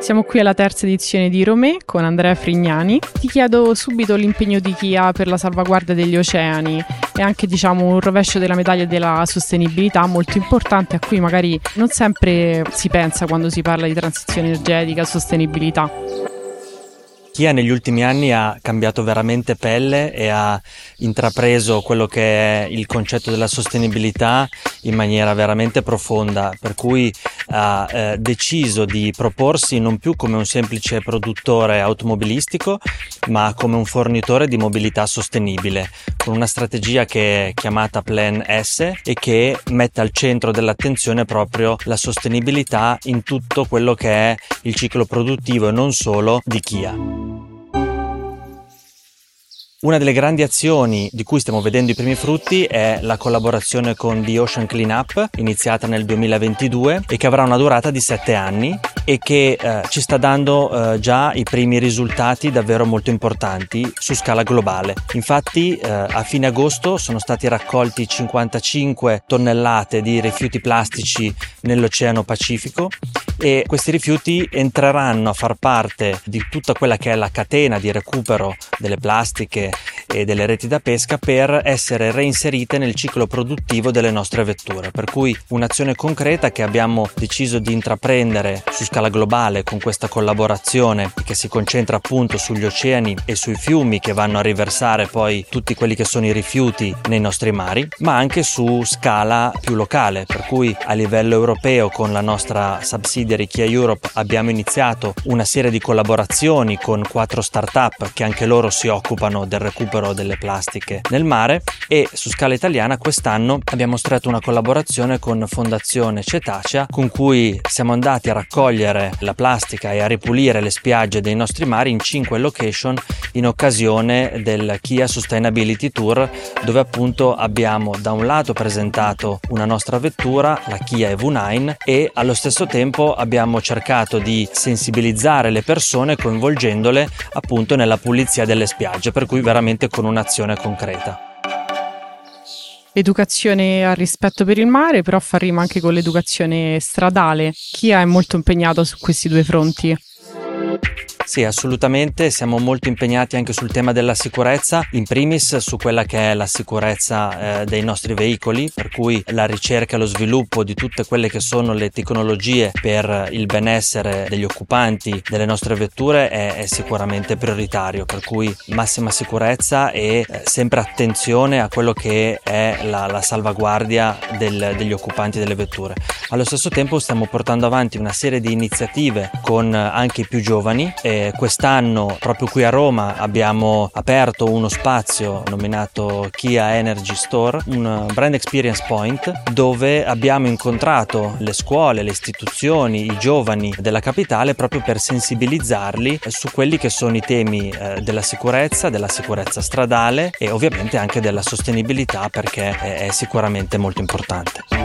Siamo qui alla terza edizione di Romè con Andrea Frignani. Ti chiedo subito l'impegno di Kia per la salvaguardia degli oceani e anche diciamo un rovescio della medaglia della sostenibilità molto importante a cui magari non sempre si pensa quando si parla di transizione energetica, sostenibilità. Kia negli ultimi anni ha cambiato veramente pelle e ha intrapreso quello che è il concetto della sostenibilità in maniera veramente profonda, per cui ha eh, deciso di proporsi non più come un semplice produttore automobilistico, ma come un fornitore di mobilità sostenibile, con una strategia che è chiamata Plan S e che mette al centro dell'attenzione proprio la sostenibilità in tutto quello che è il ciclo produttivo e non solo di Kia. Una delle grandi azioni di cui stiamo vedendo i primi frutti è la collaborazione con The Ocean Cleanup, iniziata nel 2022 e che avrà una durata di 7 anni e che eh, ci sta dando eh, già i primi risultati davvero molto importanti su scala globale. Infatti eh, a fine agosto sono stati raccolti 55 tonnellate di rifiuti plastici nell'Oceano Pacifico e questi rifiuti entreranno a far parte di tutta quella che è la catena di recupero delle plastiche e delle reti da pesca per essere reinserite nel ciclo produttivo delle nostre vetture. Per cui un'azione concreta che abbiamo deciso di intraprendere su scala globale con questa collaborazione che si concentra appunto sugli oceani e sui fiumi che vanno a riversare poi tutti quelli che sono i rifiuti nei nostri mari, ma anche su scala più locale, per cui a livello europeo con la nostra subsidiary Kia Europe abbiamo iniziato una serie di collaborazioni con quattro start-up che anche loro si occupano del recupero delle plastiche nel mare e su scala italiana quest'anno abbiamo stretto una collaborazione con Fondazione Cetacea con cui siamo andati a raccogliere la plastica e a ripulire le spiagge dei nostri mari in cinque location in occasione del Kia Sustainability Tour dove appunto abbiamo da un lato presentato una nostra vettura, la Kia EV9 e allo stesso tempo abbiamo cercato di sensibilizzare le persone coinvolgendole appunto nella pulizia delle spiagge per cui veramente con un'azione concreta educazione al rispetto per il mare, però fa rima anche con l'educazione stradale. Chia è molto impegnato su questi due fronti. Sì, assolutamente, siamo molto impegnati anche sul tema della sicurezza, in primis su quella che è la sicurezza eh, dei nostri veicoli, per cui la ricerca e lo sviluppo di tutte quelle che sono le tecnologie per il benessere degli occupanti delle nostre vetture è, è sicuramente prioritario, per cui massima sicurezza e eh, sempre attenzione a quello che è la, la salvaguardia del, degli occupanti delle vetture. Allo stesso tempo stiamo portando avanti una serie di iniziative con anche i più giovani. E quest'anno proprio qui a Roma abbiamo aperto uno spazio nominato Kia Energy Store, un brand experience point dove abbiamo incontrato le scuole, le istituzioni, i giovani della capitale proprio per sensibilizzarli su quelli che sono i temi eh, della sicurezza, della sicurezza stradale e ovviamente anche della sostenibilità perché è sicuramente molto importante.